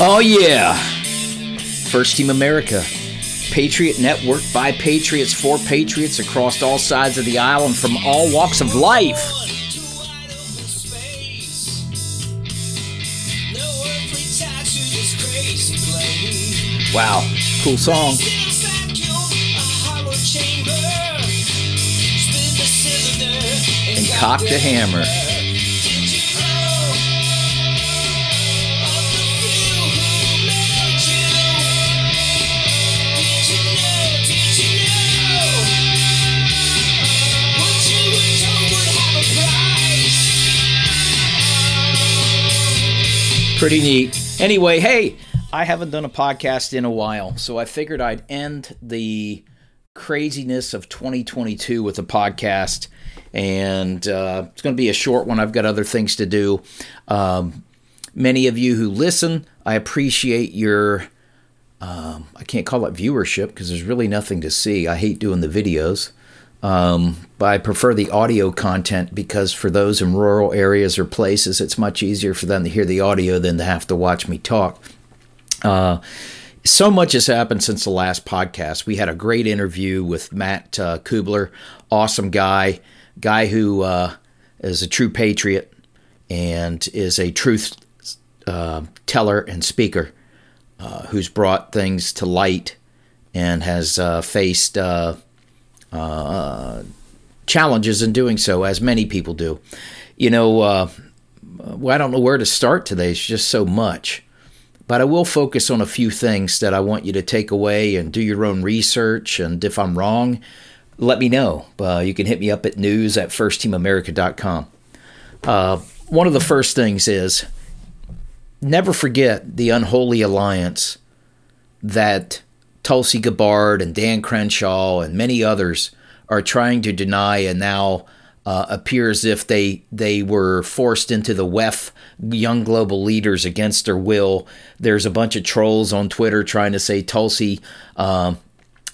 Oh, yeah. First Team America. Patriot Network by Patriots for Patriots across all sides of the aisle and from all walks of life. Wow, cool song. And cock the hammer. Pretty neat. Anyway, hey, I haven't done a podcast in a while, so I figured I'd end the craziness of 2022 with a podcast. And uh, it's going to be a short one. I've got other things to do. Um, many of you who listen, I appreciate your, um, I can't call it viewership because there's really nothing to see. I hate doing the videos. Um, but I prefer the audio content because for those in rural areas or places, it's much easier for them to hear the audio than to have to watch me talk. Uh, so much has happened since the last podcast. We had a great interview with Matt uh, Kubler, awesome guy, guy who uh, is a true patriot and is a truth uh, teller and speaker uh, who's brought things to light and has uh, faced uh, challenges in doing so, as many people do. You know, uh, well, I don't know where to start today. It's just so much. But I will focus on a few things that I want you to take away and do your own research. And if I'm wrong, let me know. Uh, you can hit me up at news at firstteamamerica.com. Uh, one of the first things is never forget the unholy alliance that Tulsi Gabbard and Dan Crenshaw and many others are trying to deny and now uh, appear as if they they were forced into the WEF young global leaders against their will. There's a bunch of trolls on Twitter trying to say Tulsi uh,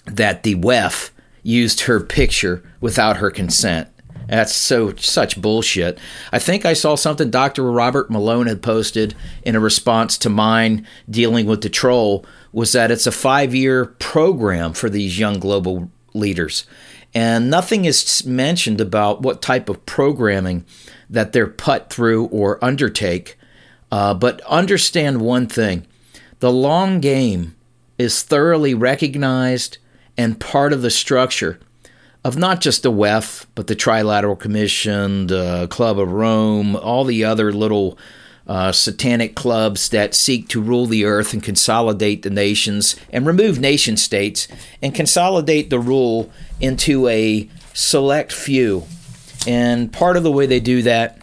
that the WEF used her picture without her consent. That's so such bullshit. I think I saw something Dr. Robert Malone had posted in a response to mine dealing with the troll was that it's a 5-year program for these young global leaders. And nothing is mentioned about what type of programming that they're put through or undertake. Uh, but understand one thing the long game is thoroughly recognized and part of the structure of not just the WEF, but the Trilateral Commission, the Club of Rome, all the other little uh, satanic clubs that seek to rule the earth and consolidate the nations and remove nation states and consolidate the rule into a select few. And part of the way they do that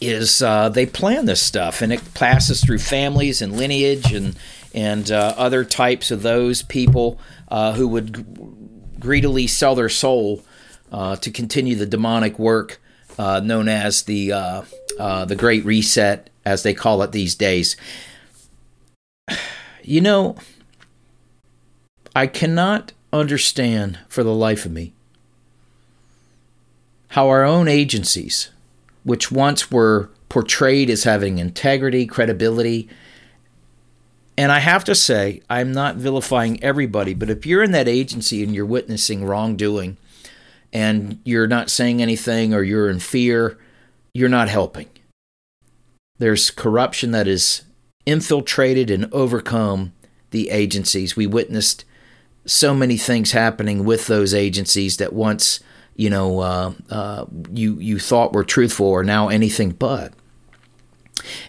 is uh, they plan this stuff, and it passes through families and lineage and and uh, other types of those people uh, who would greedily sell their soul uh, to continue the demonic work uh, known as the uh, the Great Reset, as they call it these days. You know, I cannot understand for the life of me how our own agencies, which once were portrayed as having integrity, credibility, and I have to say, I'm not vilifying everybody, but if you're in that agency and you're witnessing wrongdoing and you're not saying anything or you're in fear, you're not helping. There's corruption that is infiltrated and overcome the agencies. We witnessed so many things happening with those agencies that once you know uh, uh, you you thought were truthful are now anything but.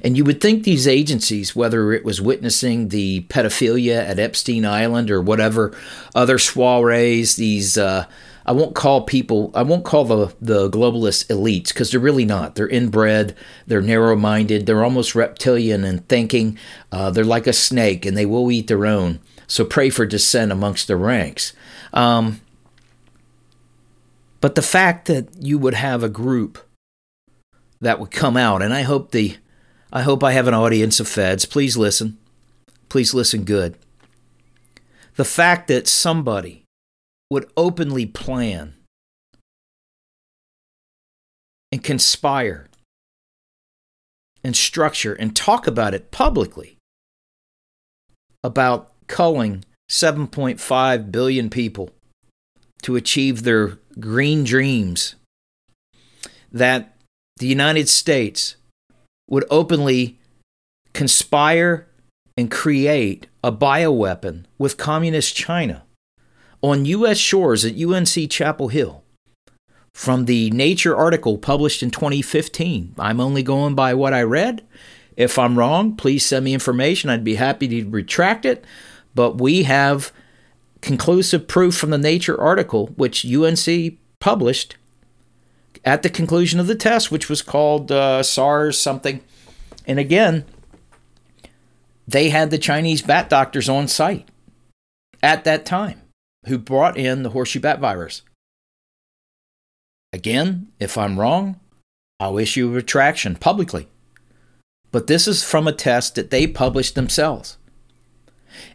And you would think these agencies, whether it was witnessing the pedophilia at Epstein Island or whatever other soirees, these uh, I won't call people, I won't call the, the globalist elites because they're really not. They're inbred, they're narrow minded, they're almost reptilian in thinking. Uh, they're like a snake and they will eat their own. So pray for dissent amongst the ranks. Um, but the fact that you would have a group that would come out, and I hope the, I hope I have an audience of feds. Please listen. Please listen good. The fact that somebody would openly plan and conspire and structure and talk about it publicly about culling 7.5 billion people to achieve their green dreams, that the United States would openly conspire and create a bioweapon with communist China on U.S. shores at UNC Chapel Hill. From the Nature article published in 2015, I'm only going by what I read. If I'm wrong, please send me information. I'd be happy to retract it. But we have conclusive proof from the Nature article, which UNC published at the conclusion of the test, which was called uh, SARS something. And again, they had the Chinese bat doctors on site at that time who brought in the horseshoe bat virus. Again, if I'm wrong, I'll issue a retraction publicly. But this is from a test that they published themselves.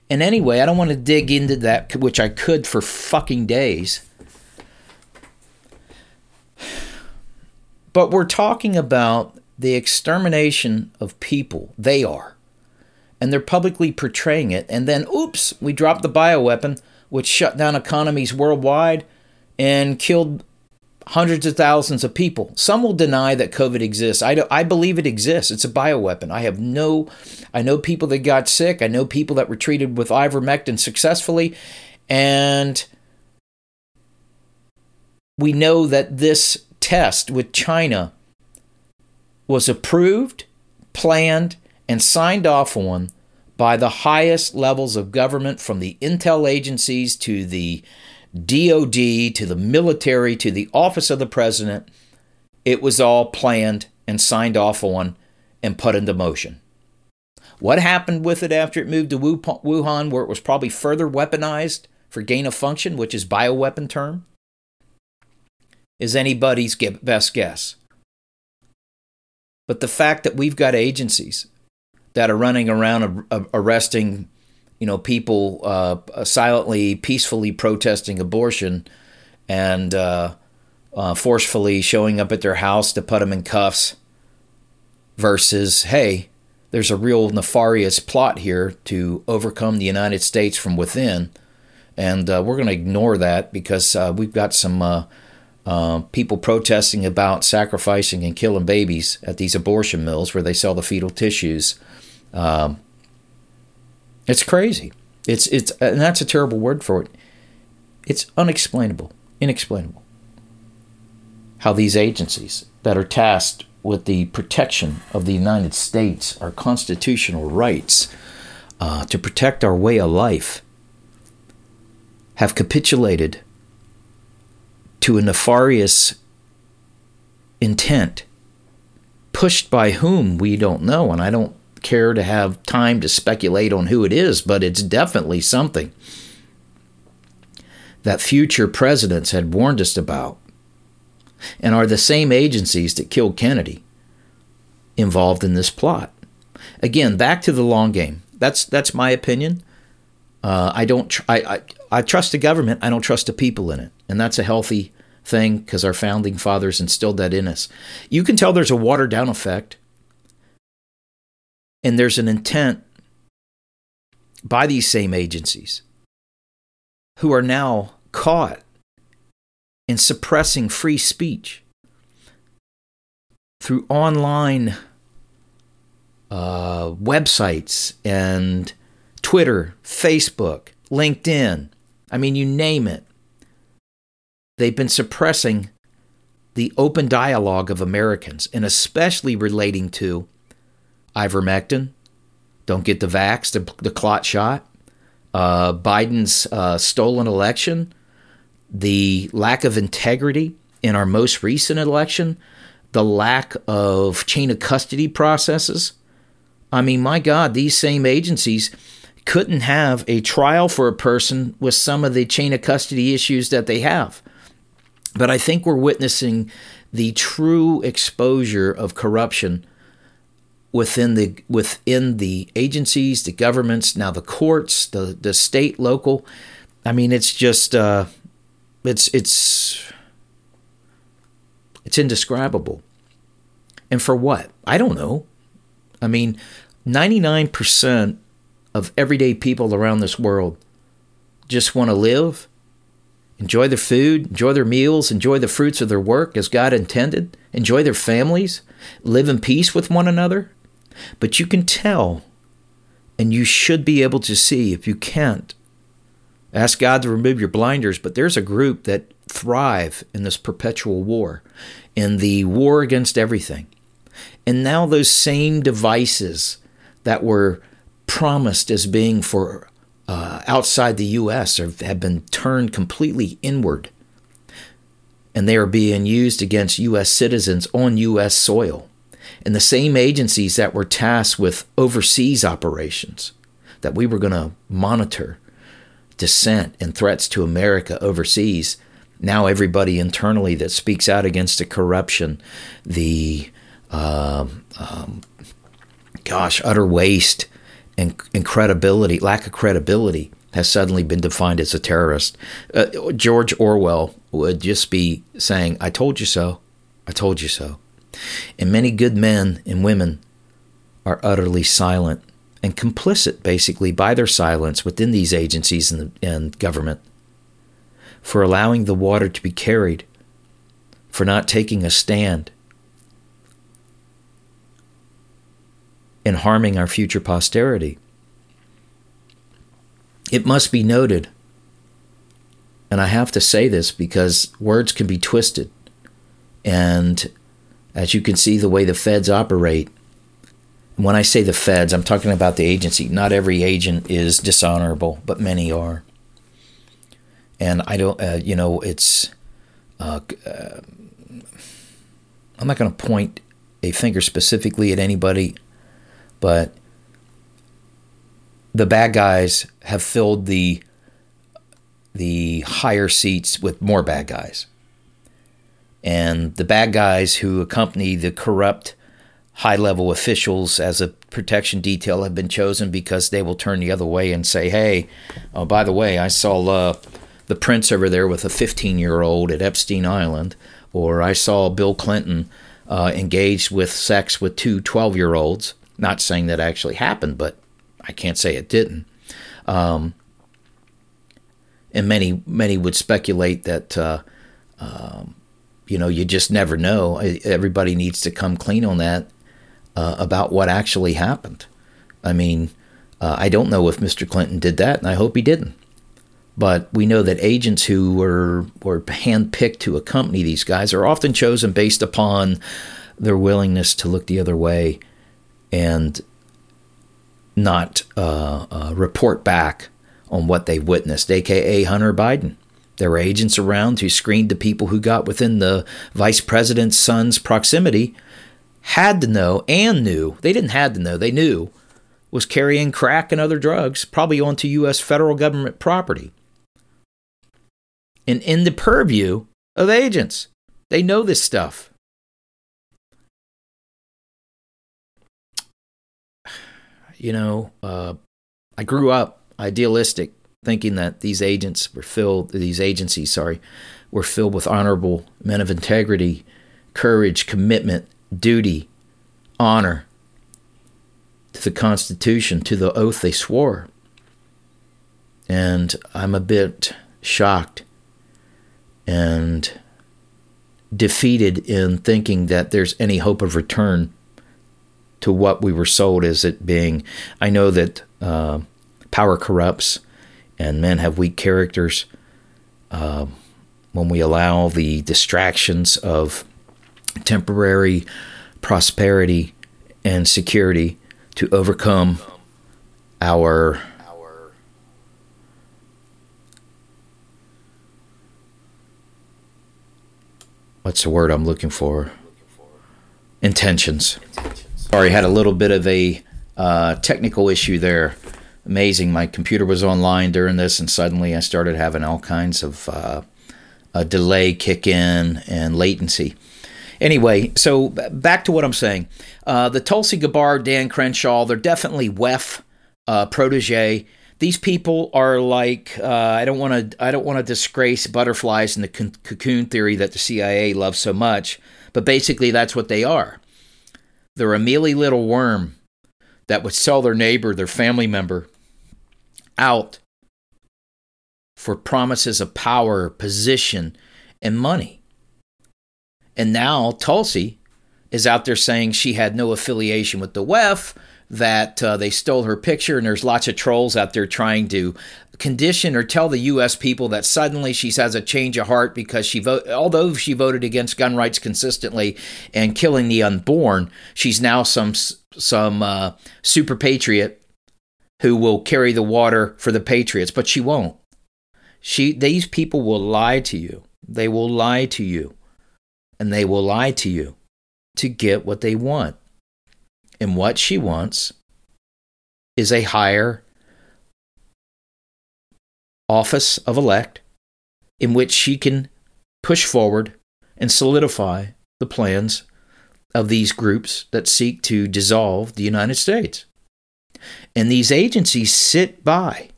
And anyway, I don't want to dig into that, which I could for fucking days. But we're talking about the extermination of people. They are. And they're publicly portraying it. And then, oops, we dropped the bioweapon, which shut down economies worldwide and killed hundreds of thousands of people. Some will deny that COVID exists. I, do, I believe it exists. It's a bioweapon. I have no, I know people that got sick. I know people that were treated with ivermectin successfully. And we know that this test with China was approved, planned, and signed off on by the highest levels of government from the intel agencies to the DOD to the military to the office of the president. It was all planned and signed off on and put into motion. What happened with it after it moved to Wuhan, where it was probably further weaponized for gain of function, which is bioweapon term? is anybody's best guess. But the fact that we've got agencies that are running around arresting, you know, people uh, silently, peacefully protesting abortion, and uh, uh, forcefully showing up at their house to put them in cuffs, versus, hey, there's a real nefarious plot here to overcome the United States from within, and uh, we're going to ignore that because we've got some uh, people protesting about sacrificing and killing babies at these abortion mills where they sell the fetal tissues. Um, it's crazy. It's it's and that's a terrible word for it. It's unexplainable, inexplainable. How these agencies that are tasked with the protection of the United States, our constitutional rights, uh, to protect our way of life, have capitulated to a nefarious intent, pushed by whom we don't know. And I don't care to have time to speculate on who it is, but it's definitely something that future presidents had warned us about and are the same agencies that killed Kennedy involved in this plot. Again, back to the long game. That's that's my opinion. Uh, I don't. Tr- I, I I trust the government. I don't trust the people in it, and that's a healthy thing because our founding fathers instilled that in us. You can tell there's a watered down effect, and there's an intent by these same agencies who are now caught in suppressing free speech through online uh, websites and Twitter, Facebook, LinkedIn. I mean, you name it they've been suppressing the open dialogue of Americans, and especially relating to ivermectin, don't get the vax, the, the clot shot, uh, Biden's uh, stolen election, the lack of integrity in our most recent election, the lack of chain of custody processes. I mean, my God, these same agencies couldn't have a trial for a person with some of the chain of custody issues that they have. But I think we're witnessing the true exposure of corruption within the within the agencies, the governments, now the courts, the the state, local. I mean, it's just uh, it's it's it's indescribable. And for what? I don't know. I mean, ninety nine percent of everyday people around this world just want to live, enjoy their food, enjoy their meals, enjoy the fruits of their work as God intended, enjoy their families, live in peace with one another. But you can tell, and you should be able to see if you can't. Ask God to remove your blinders, but there's a group that thrive in this perpetual war, in the war against everything. And now those same devices that were promised as being for uh, outside the U.S. Are, have been turned completely inward, and they are being used against U.S. citizens on U.S. soil. And the same agencies that were tasked with overseas operations that we were going to monitor dissent and threats to America overseas. Now, everybody internally that speaks out against the corruption, the um, um, gosh, utter waste and, and credibility, lack of credibility, has suddenly been defined as a terrorist. Uh, George Orwell would just be saying, I told you so. I told you so. And many good men and women are utterly silent and complicit, basically, by their silence within these agencies and, and government for allowing the water to be carried, for not taking a stand, and harming our future posterity. It must be noted, and I have to say this because words can be twisted, and as you can see, the way the feds operate. When I say the feds, I'm talking about the agency. Not every agent is dishonorable, but many are. And I don't, uh, you know, it's. Uh, uh, I'm not going to point a finger specifically at anybody but the bad guys have filled the the higher seats with more bad guys. And the bad guys who accompany the corrupt high level officials as a protection detail have been chosen because they will turn the other way and say, hey, oh, by the way, I saw uh, the prince over there with a 15 year old at Epstein Island, or I saw Bill Clinton uh, engaged with sex with two 12 year olds. Not saying that actually happened, but I can't say it didn't. Um, and many many would speculate that uh, um, you know you just never know. Everybody needs to come clean on that uh, about what actually happened. I mean, uh, I don't know if Mr. Clinton did that, and I hope he didn't. But we know that agents who were were handpicked to accompany these guys are often chosen based upon their willingness to look the other way and not uh, uh, report back on what they witnessed, aka Hunter Biden. There were agents around who screened the people who got within the vice president's son's proximity, had to know and knew, they didn't had to know, they knew, was carrying crack and other drugs, probably onto U.S. federal government property. And in the purview of agents, they know this stuff. you know, uh, I grew up idealistic, thinking that these agents were filled, these agencies, sorry, were filled with honorable men of integrity, courage, commitment, duty, honor to the Constitution, to the oath they swore. And I'm a bit shocked and defeated in thinking that there's any hope of return to what we were sold as it being. I know that uh, power corrupts and men have weak characters. Uh, when we allow the distractions of temporary prosperity and security to overcome our what's the word I'm looking for? Intentions. Sorry, had a little bit of a uh, technical issue there. Amazing. My computer was online during this, and suddenly I started having all kinds of uh, a delay kick in and latency. Anyway, so back to what I'm saying. Uh, the Tulsi Gabbard, Dan Crenshaw, they're definitely WEF uh, protege. These people are like uh, I don't want to I don't want to disgrace butterflies in the cocoon theory that the CIA loves so much, but basically that's what they are. They're a mealy little worm that would sell their neighbor, their family member, out for promises of power, position, and money. And now Tulsi is out there saying she had no affiliation with the WEF, that uh, they stole her picture, and there's lots of trolls out there trying to condition or tell the U.S. people that suddenly she has a change of heart because she vote, although she voted against gun rights consistently and killing the unborn, she's now some some uh, super patriot who will carry the water for the patriots, but she won't. She these people will lie to you. They will lie to you, and they will lie to you to get what they want. And what she wants is a higher office of elect in which she can push forward and solidify the plans of these groups that seek to dissolve the United States. And these agencies sit by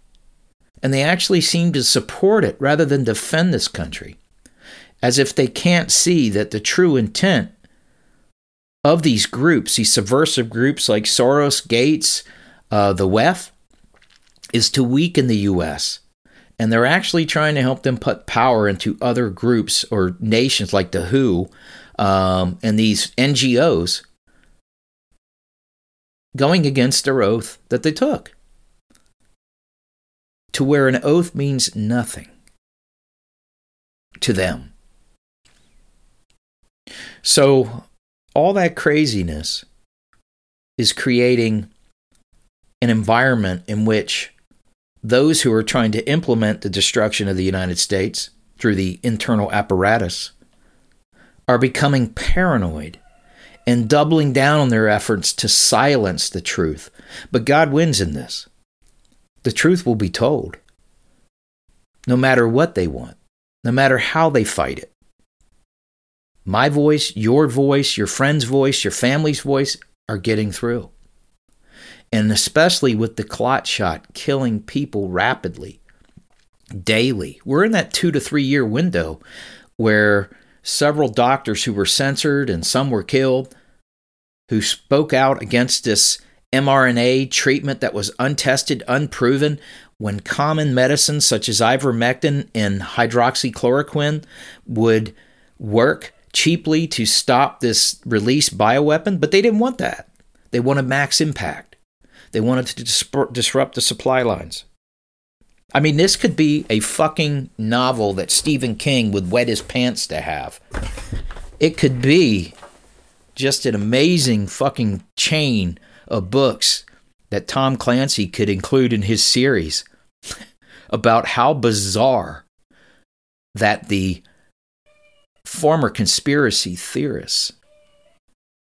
and they actually seem to support it rather than defend this country, as if they can't see that the true intent of these groups, these subversive groups like Soros, Gates, uh, the WEF, is to weaken the U.S. And they're actually trying to help them put power into other groups or nations like the WHO um, and these NGOs going against their oath that they took. To where an oath means nothing to them. So all that craziness is creating an environment in which those who are trying to implement the destruction of the United States through the internal apparatus are becoming paranoid and doubling down on their efforts to silence the truth. But God wins in this. The truth will be told, no matter what they want, no matter how they fight it my voice, your voice, your friend's voice, your family's voice are getting through. And especially with the clot shot killing people rapidly, daily. We're in that two to three year window where several doctors who were censored and some were killed, who spoke out against this mRNA treatment that was untested, unproven, when common medicines such as ivermectin and hydroxychloroquine would work cheaply to stop this release bioweapon, but they didn't want that. They wanted max impact. They wanted to disrupt the supply lines. I mean, this could be a fucking novel that Stephen King would wet his pants to have. It could be just an amazing fucking chain of books that Tom Clancy could include in his series about how bizarre that the former conspiracy theorists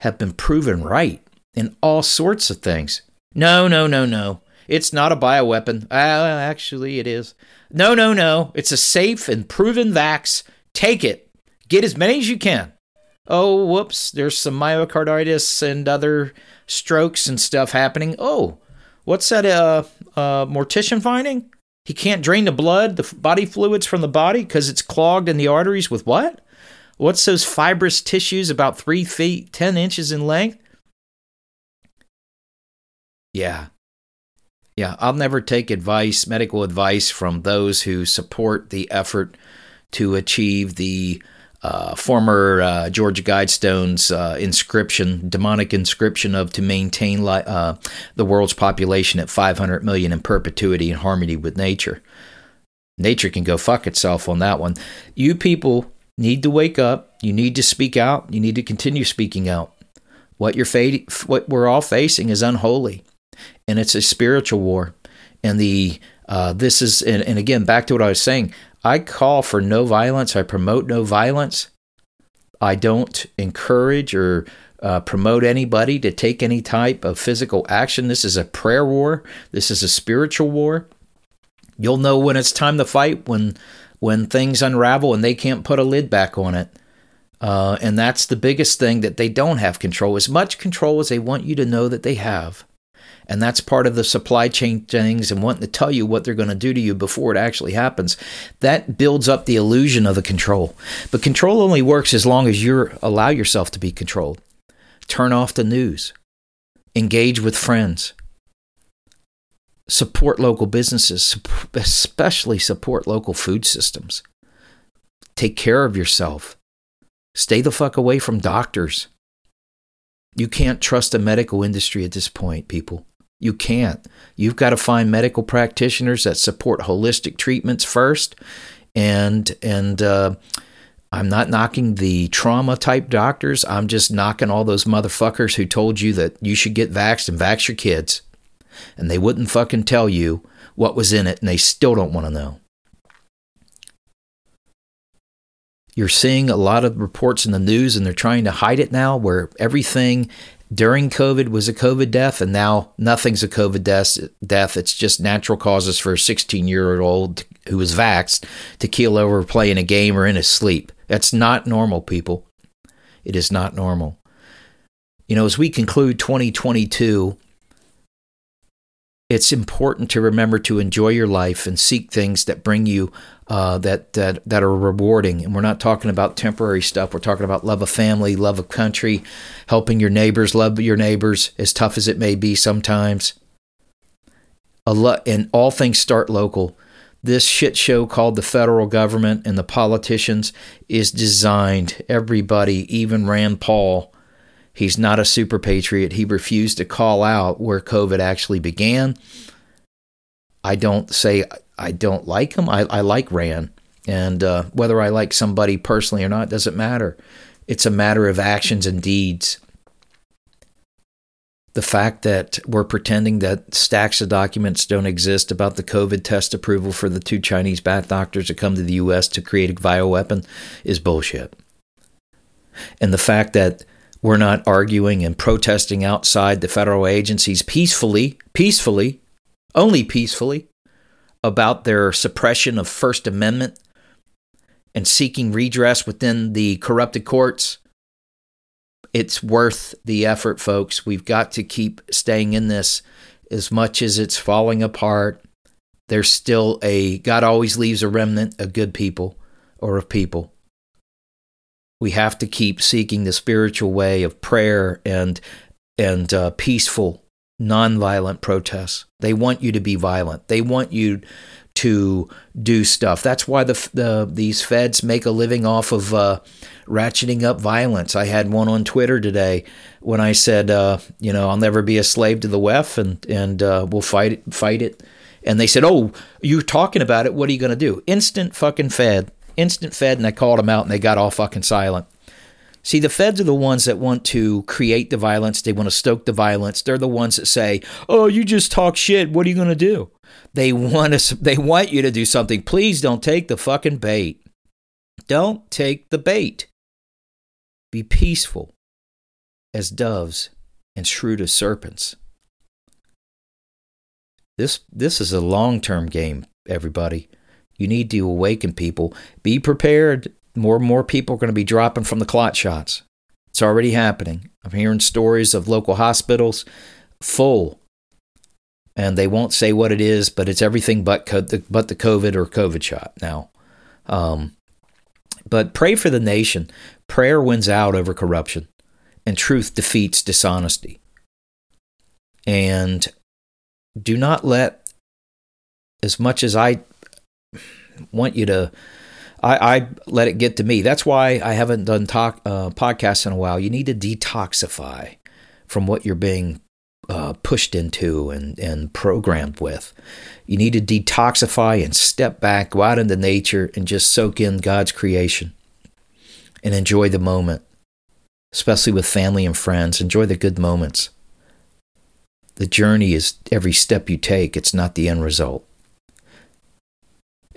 have been proven right in all sorts of things. No, no, no, no. It's not a bioweapon. Uh, actually, it is. No, no, no. It's a safe and proven vax. Take it. Get as many as you can. Oh, whoops. There's some myocarditis and other strokes and stuff happening. Oh, what's that uh, uh, mortician finding? He can't drain the blood, the body fluids from the body because it's clogged in the arteries with what? What's those fibrous tissues about three feet, 10 inches in length? Yeah. Yeah, I'll never take advice, medical advice, from those who support the effort to achieve the uh, former uh, George Guidestone's uh, inscription, demonic inscription of to maintain li- uh, the world's population at 500 million in perpetuity in harmony with nature. Nature can go fuck itself on that one. You people need to wake up. You need to speak out. You need to continue speaking out. What you're fa- what we're all facing is unholy, and it's a spiritual war. And the uh, this is and, and again back to what I was saying. I call for no violence. I promote no violence. I don't encourage or uh, promote anybody to take any type of physical action. This is a prayer war. This is a spiritual war. You'll know when it's time to fight when when things unravel and they can't put a lid back on it. Uh, and that's the biggest thing that they don't have control, as much control as they want you to know that they have. And that's part of the supply chain things and wanting to tell you what they're going to do to you before it actually happens. That builds up the illusion of the control. But control only works as long as you allow yourself to be controlled. Turn off the news. Engage with friends. Support local businesses, especially support local food systems. Take care of yourself. Stay the fuck away from doctors. You can't trust the medical industry at this point, people. You can't. You've got to find medical practitioners that support holistic treatments first, and and uh, I'm not knocking the trauma type doctors. I'm just knocking all those motherfuckers who told you that you should get vaxxed and vax your kids, and they wouldn't fucking tell you what was in it, and they still don't want to know. You're seeing a lot of reports in the news, and they're trying to hide it now, where everything during COVID was a COVID death, and now nothing's a COVID death. Death. It's just natural causes for a 16 year old who was vaxxed to keel over playing a game or in his sleep. That's not normal, people. It is not normal. You know, as we conclude 2022, it's important to remember to enjoy your life and seek things that bring you uh, that that that are rewarding. And we're not talking about temporary stuff. We're talking about love of family, love of country, helping your neighbors, love your neighbors, as tough as it may be sometimes. A lot, and all things start local. This shit show called the federal government and the politicians is designed. Everybody, even Rand Paul, He's not a super patriot. He refused to call out where COVID actually began. I don't say I don't like him. I, I like Rand. And uh, whether I like somebody personally or not doesn't matter. It's a matter of actions and deeds. The fact that we're pretending that stacks of documents don't exist about the COVID test approval for the two Chinese bat doctors that come to the U.S. to create a bioweapon is bullshit. And the fact that we're not arguing and protesting outside the federal agencies peacefully, peacefully, only peacefully, about their suppression of First Amendment and seeking redress within the corrupted courts. It's worth the effort, folks. We've got to keep staying in this as much as it's falling apart. There's still a God always leaves a remnant of good people or of people we have to keep seeking the spiritual way of prayer and and uh, peaceful nonviolent protests. They want you to be violent. They want you to do stuff. That's why the, the these feds make a living off of uh, ratcheting up violence. I had one on twitter today when i said uh, you know i'll never be a slave to the wef and and uh, we'll fight it fight it. And they said oh you're talking about it. What are you going to do? Instant fucking fed instant fed, and I called them out, and they got all fucking silent. See, the feds are the ones that want to create the violence. They want to stoke the violence. They're the ones that say, "Oh, you just talk shit. What are you going to do?" They want to. They want you to do something. Please don't take the fucking bait. Don't take the bait. Be peaceful as doves and shrewd as serpents. This this is a long-term game, everybody. You need to awaken people. Be prepared. More and more people are going to be dropping from the clot shots. It's already happening. I'm hearing stories of local hospitals full, and they won't say what it is, but it's everything but the but the COVID or COVID shot now. Um, but pray for the nation. Prayer wins out over corruption, and truth defeats dishonesty. And do not let, as much as I want you to. I, I, let it get to me. That's why I haven't done talk uh, podcasts in a while. You need to detoxify from what you're being uh, pushed into and, and programmed with. You need to detoxify and step back, go out into nature, and just soak in God's creation and enjoy the moment, especially with family and friends. Enjoy the good moments. The journey is every step you take, it's not the end result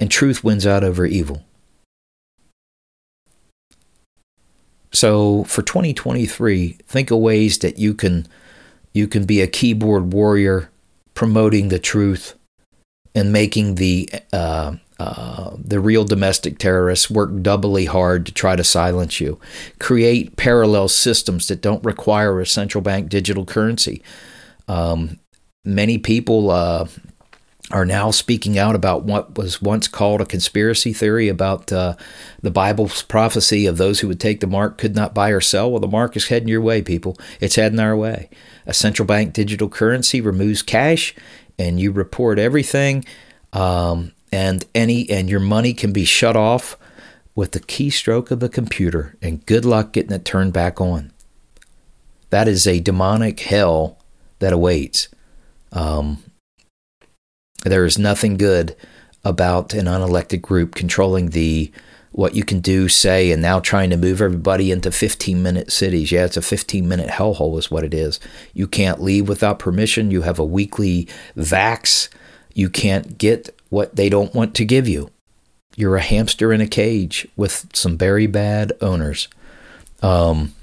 and truth wins out over evil. So for 2023, think of ways that you can you can be a keyboard warrior promoting the truth and making the uh, uh, the real domestic terrorists work doubly hard to try to silence you. Create parallel systems that don't require a central bank digital currency. Um, many people uh, are now speaking out about what was once called a conspiracy theory about uh, the Bible's prophecy of those who would take the mark could not buy or sell. Well, the mark is heading your way, people. It's heading our way. A central bank digital currency removes cash and you report everything, um, and any and your money can be shut off with the keystroke of a computer. And good luck getting it turned back on. That is a demonic hell that awaits. Um, there is nothing good about an unelected group controlling the what you can do, say, and now trying to move everybody into 15 minute cities. Yeah, it's a 15 minute hellhole, is what it is. You can't leave without permission. You have a weekly vax. You can't get what they don't want to give you. You're a hamster in a cage with some very bad owners. Um,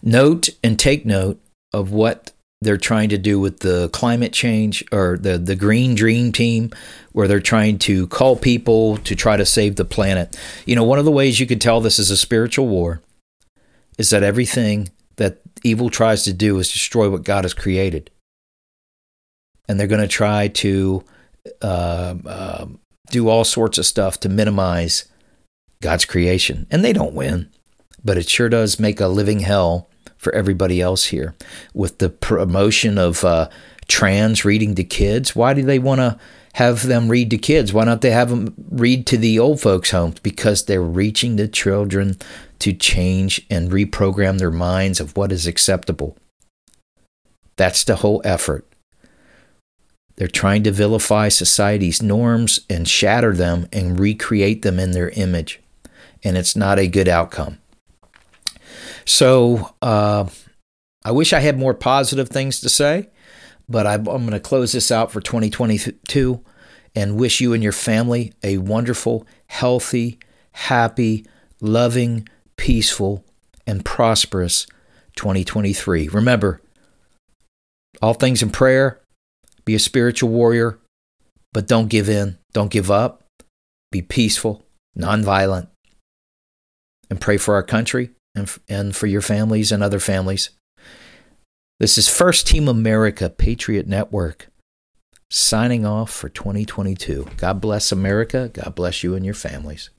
note and take note of what they're trying to do with the climate change or the, the green dream team where they're trying to call people to try to save the planet. You know one of the ways you could tell this is a spiritual war is that everything that evil tries to do is destroy what god has created. And they're going to try to uh, uh, do all sorts of stuff to minimize god's creation. And they don't win but it sure does make a living hell for everybody else here. With the promotion of uh, trans reading to kids, why do they want to have them read to kids? Why don't they have them read to the old folks' homes? Because they're reaching the children to change and reprogram their minds of what is acceptable. That's the whole effort. They're trying to vilify society's norms and shatter them and recreate them in their image. And it's not a good outcome. So uh, I wish I had more positive things to say, but I'm, I'm going to close this out for 2022 and wish you and your family a wonderful, healthy, happy, loving, peaceful, and prosperous 2023. Remember, all things in prayer, be a spiritual warrior, but don't give in, don't give up. Be peaceful, nonviolent, and pray for our country and, and for your families and other families. This is First Team America Patriot Network signing off for 2022. God bless America. God bless you and your families.